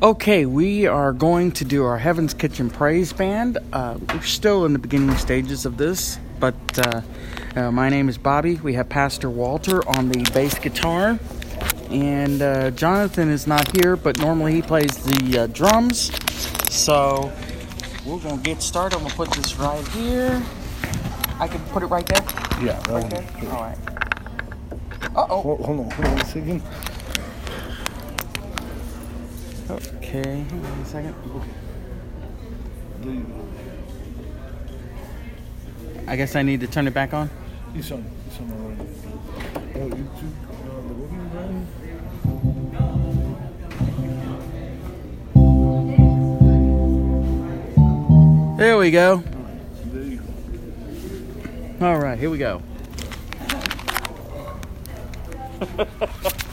Okay, we are going to do our Heaven's Kitchen Praise Band. Uh, we're still in the beginning stages of this, but uh, uh, my name is Bobby. We have Pastor Walter on the bass guitar, and uh, Jonathan is not here, but normally he plays the uh, drums. So we're going to get started. I'm going to put this right here. I can put it right there? Yeah, Right there? All right. Uh oh. Hold, hold on, hold on a second. Okay, hang on a second. There you go. I guess I need to turn it back on. It's on. It's on already. Oh, you took uh, the working brand? There we go. There you go. All right, here we go.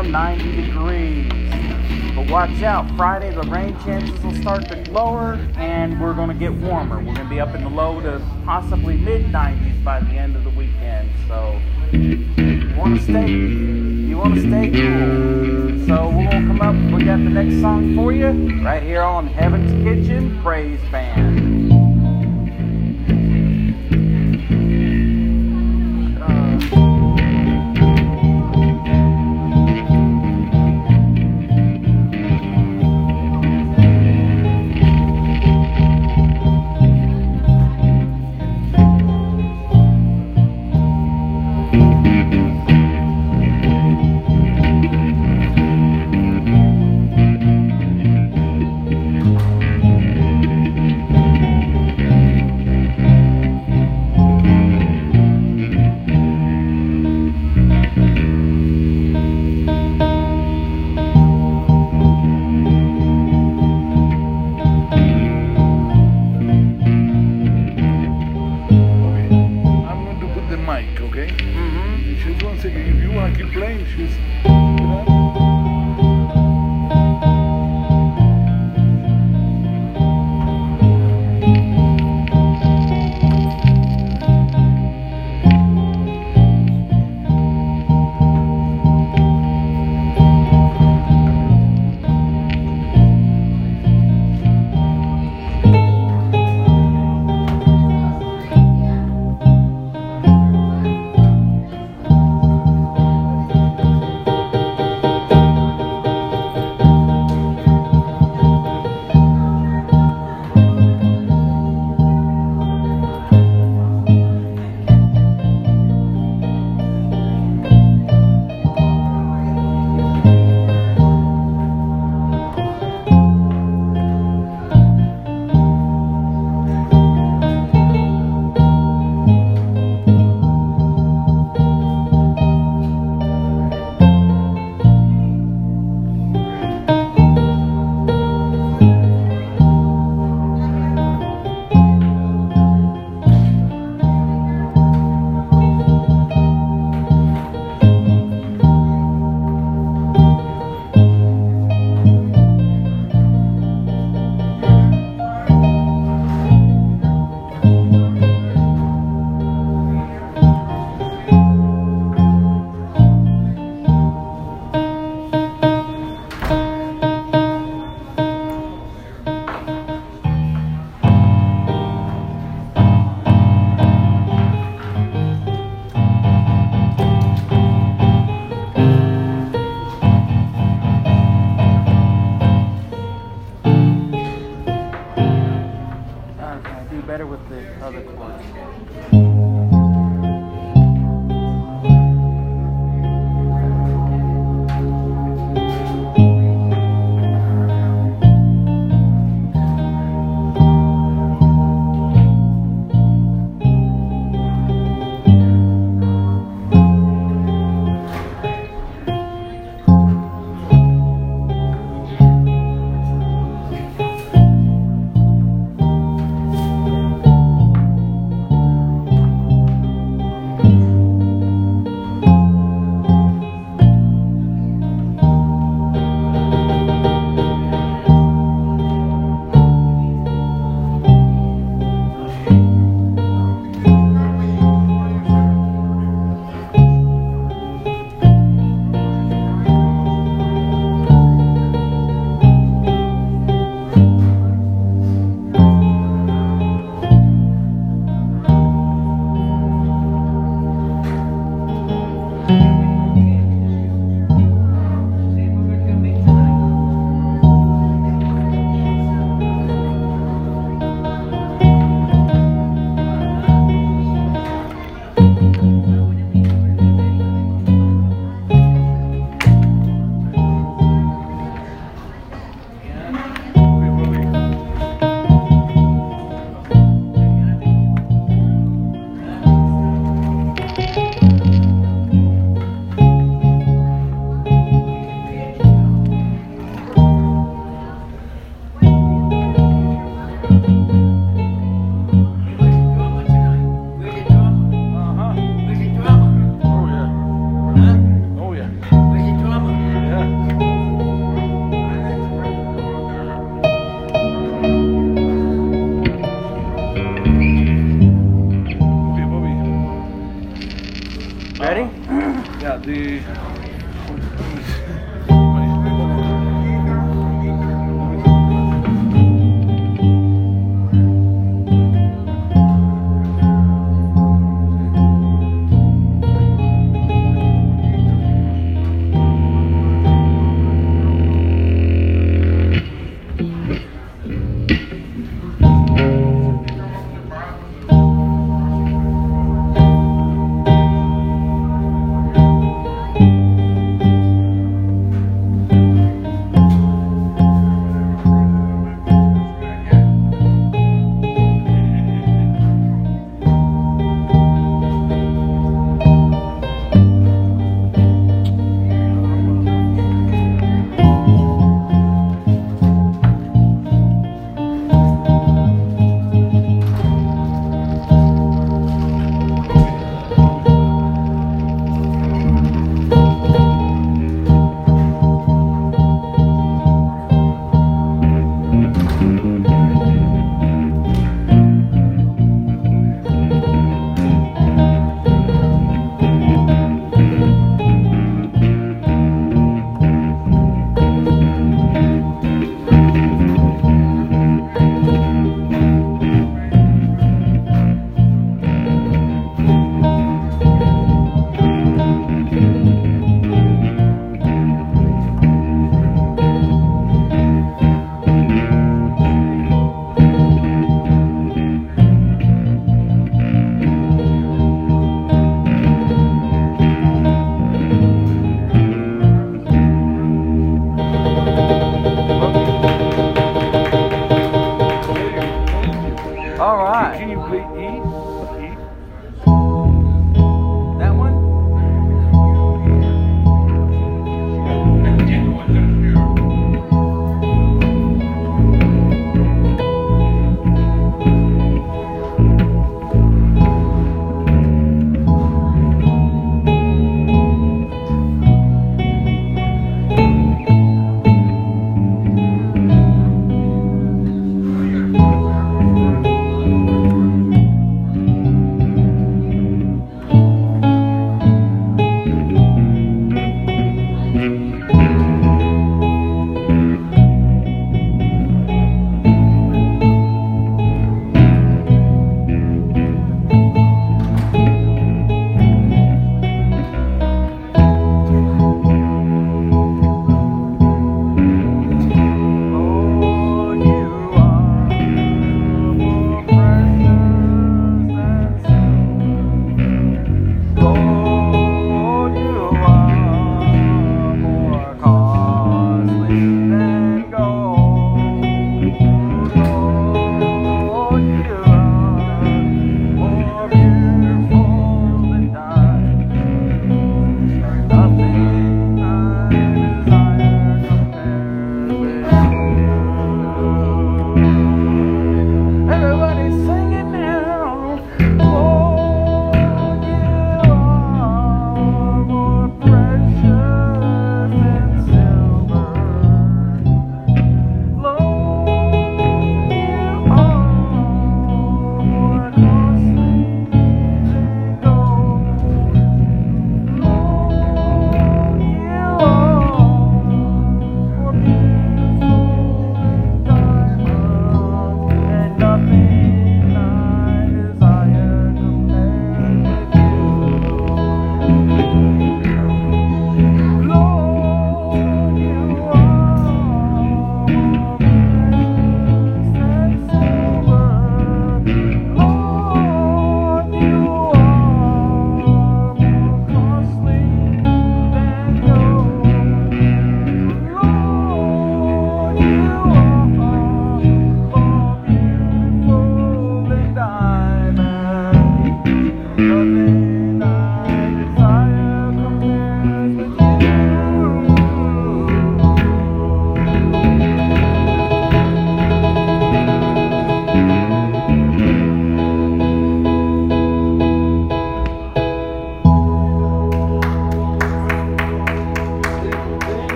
around 90 degrees. But watch out, Friday the rain chances will start to lower and we're going to get warmer. We're going to be up in the low to possibly mid 90s by the end of the weekend. So you want to stay you want to stay cool. So we're going to come up, we got the next song for you right here on Heaven's Kitchen Praise Band. She's one second. If you want to keep playing, she's.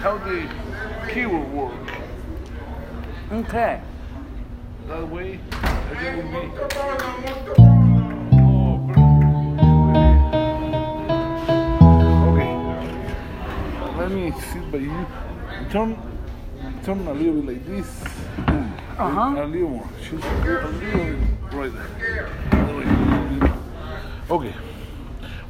How the keyboard work. Okay. That way, I think will be. Oh. Okay. Let me sit by you. Turn, turn a little bit like this. Uh-huh. A little more. Just a little right there. Okay.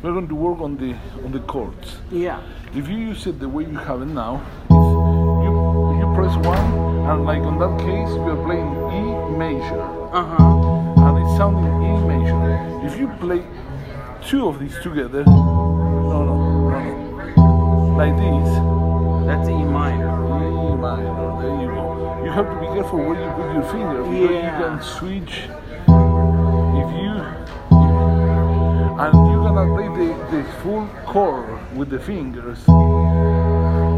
We're going to work on the on the chords. Yeah. If you use it the way you have it now, you you press one, and like on that case, we are playing E major, Uh huh. and it's sounding E major. If you play two of these together, no, no, no, no, like this, That's E minor. E minor. There you go. You have to be careful where you put your finger because Yeah. you can switch. Gonna play the, the full chord with the fingers.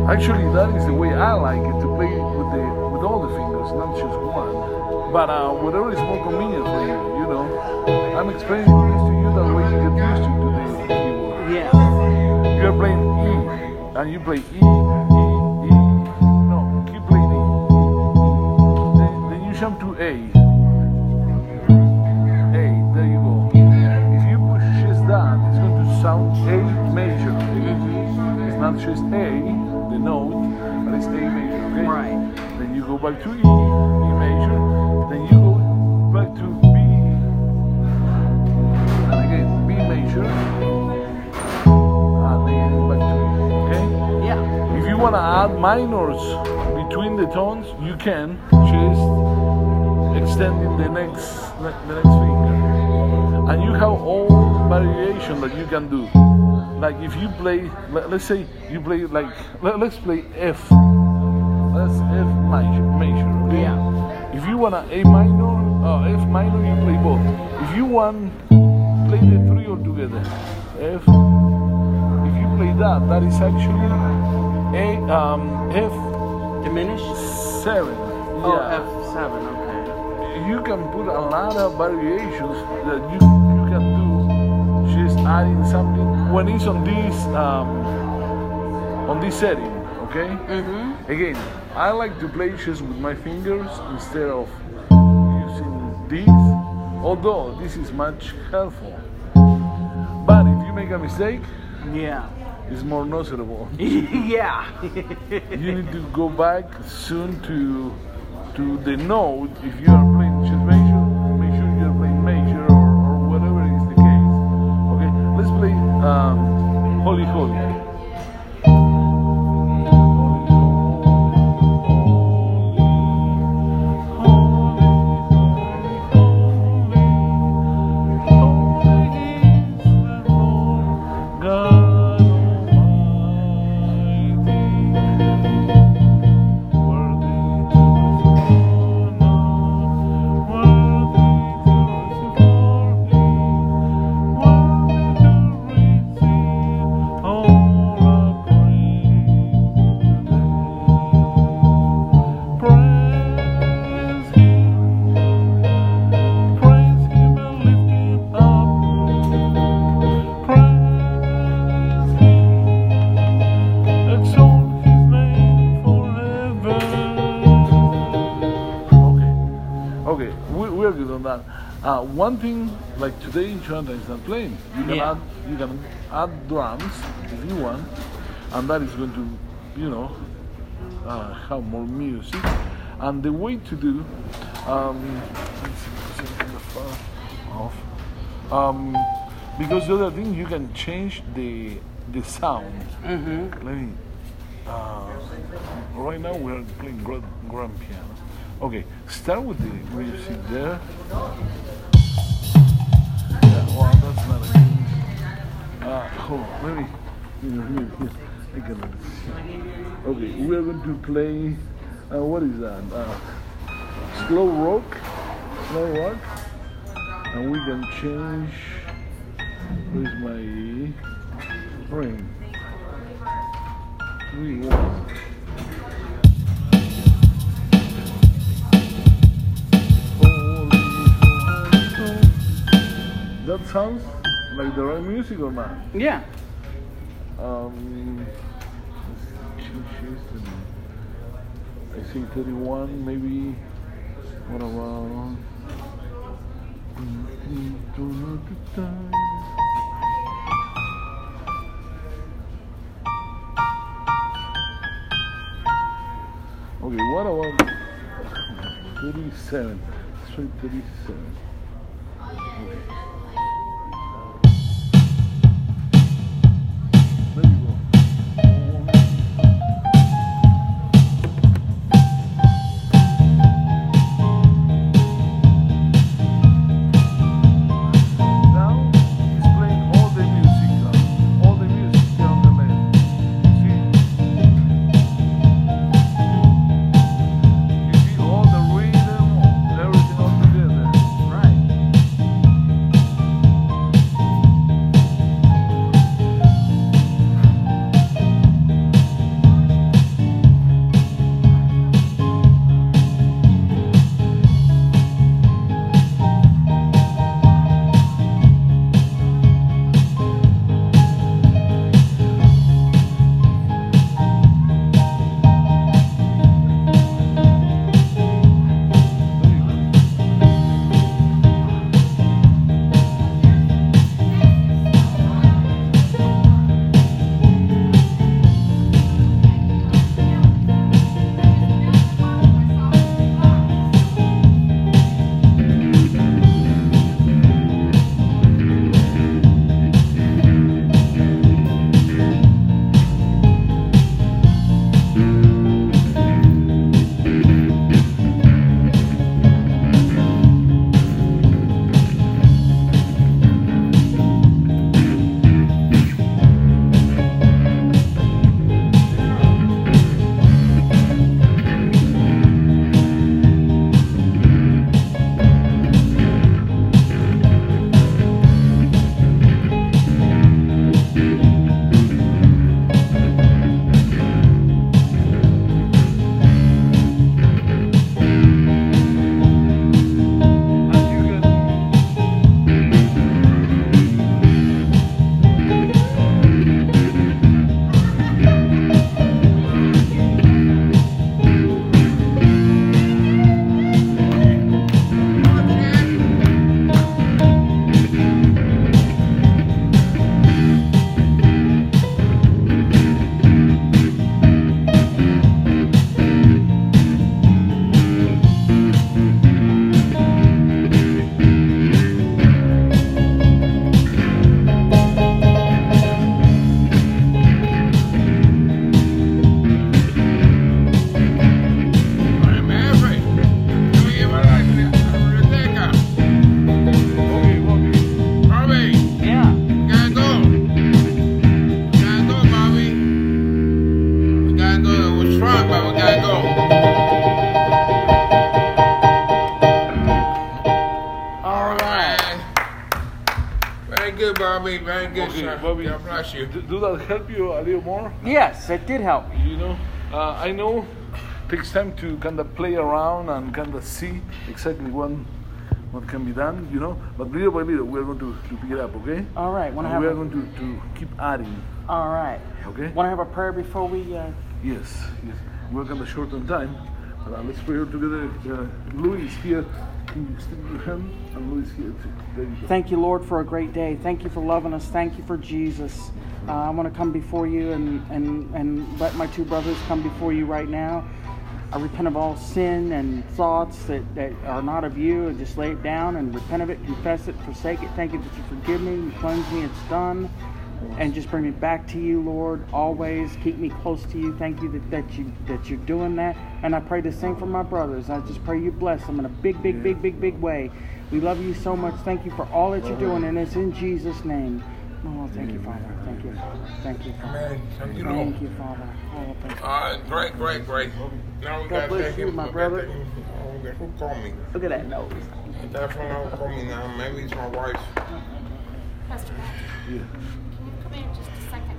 Actually, that is the way I like it to play with the with all the fingers, not just one. But uh, whatever is more convenient for you, you know. I'm explaining this to you that way you get used to the keyboard. Yeah. You're playing E, and you play E. Just A, the note, but it's A major, okay? Right. Then you go back to E, E major. Then you go back to B. And again, B major. And then back to E, okay? Yeah. If you want to add minors between the tones, you can just extending the next the next finger, and you have all variation that you can do. Like if you play, let, us say you play like let, us play F. That's F major, major. Okay? Yeah. If you want a A minor, uh, F minor, you play both. If you want, play the three all together. F. If you play that, that is actually A um, F Diminished? seven. Oh, Yeah. F7, okay. You can put a lot of variations that you you can do just adding something when it's on this um, on this setting. Okay. Mm-hmm. Again, I like to play just with my fingers instead of using this, although this is much helpful. But if you make a mistake, Yeah. it's more noticeable. yeah. you need to go back soon to to the note if you are Holy Holy. Uh, one thing, like today, Jonathan is not playing. You can Yeah. add, you can add drums if you want, and that is going to, you know, uh, have more music. And the way to do, um, let's see, let's see, turn the fan off. Um, because the other thing, you can change the the sound. Mm-hmm. Let me. Uh, right now we are playing grand, grand piano. Okay, start with the music there. Okay, we are going to play. Uh, what is that? Uh, slow rock. Slow rock. And we can change. Where's my ring? Three, one. That sounds like the right music or not? Yeah. Um, let's. And I see 31, maybe. What around? Okay, what about 37? Let's 37. Okay. Bobby, God you. Do, do that help you a little more? Yes, it did help. You know, uh, I know takes time to kind of play around and kind of see exactly what what can be done. You know, but little by little we're going to, to pick it up. Okay? All right. Want to And have we are going to, to keep adding. All right. Okay? Want to have a prayer before we? Uh, Yes, yes. We're kind of short on time, but uh, let's pray together. Uh, Louis here. Thank you, Lord, for a great day. Thank you for loving us. Thank you for Jesus. Uh, I want to come before you and, and, and let my two brothers come before you right now. I repent of all sin and thoughts that, that are not of you and just lay it down and repent of it, confess it, forsake it. Thank you that you forgive me, you cleanse me, it's done. And just bring me back to you, Lord, always. Keep me close to you. Thank you that, that you that you're doing that. And I pray the same for my brothers. I just pray you bless them in a big, big, big, big, big way. We love you so much. Thank you for all that you're doing, and it's in Jesus' name. Oh, thank you, Father. Thank you. Thank you, Father. Man, thank you, Thank you, Father. Oh, thank you. All right, great, great, great. Now we God got to bless you, him. my we brother. take him- oh, okay, Who called me? Look at that nose. That phone don't call me now. Maybe it's my wife. Pastor Matt, Yeah. Can you come in just a second?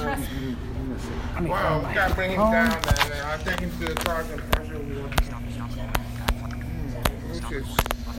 Trust me- give me a second. Let me Wow, we got to bring him phone. down then. I'll take him to the car. and- Hmm, Which is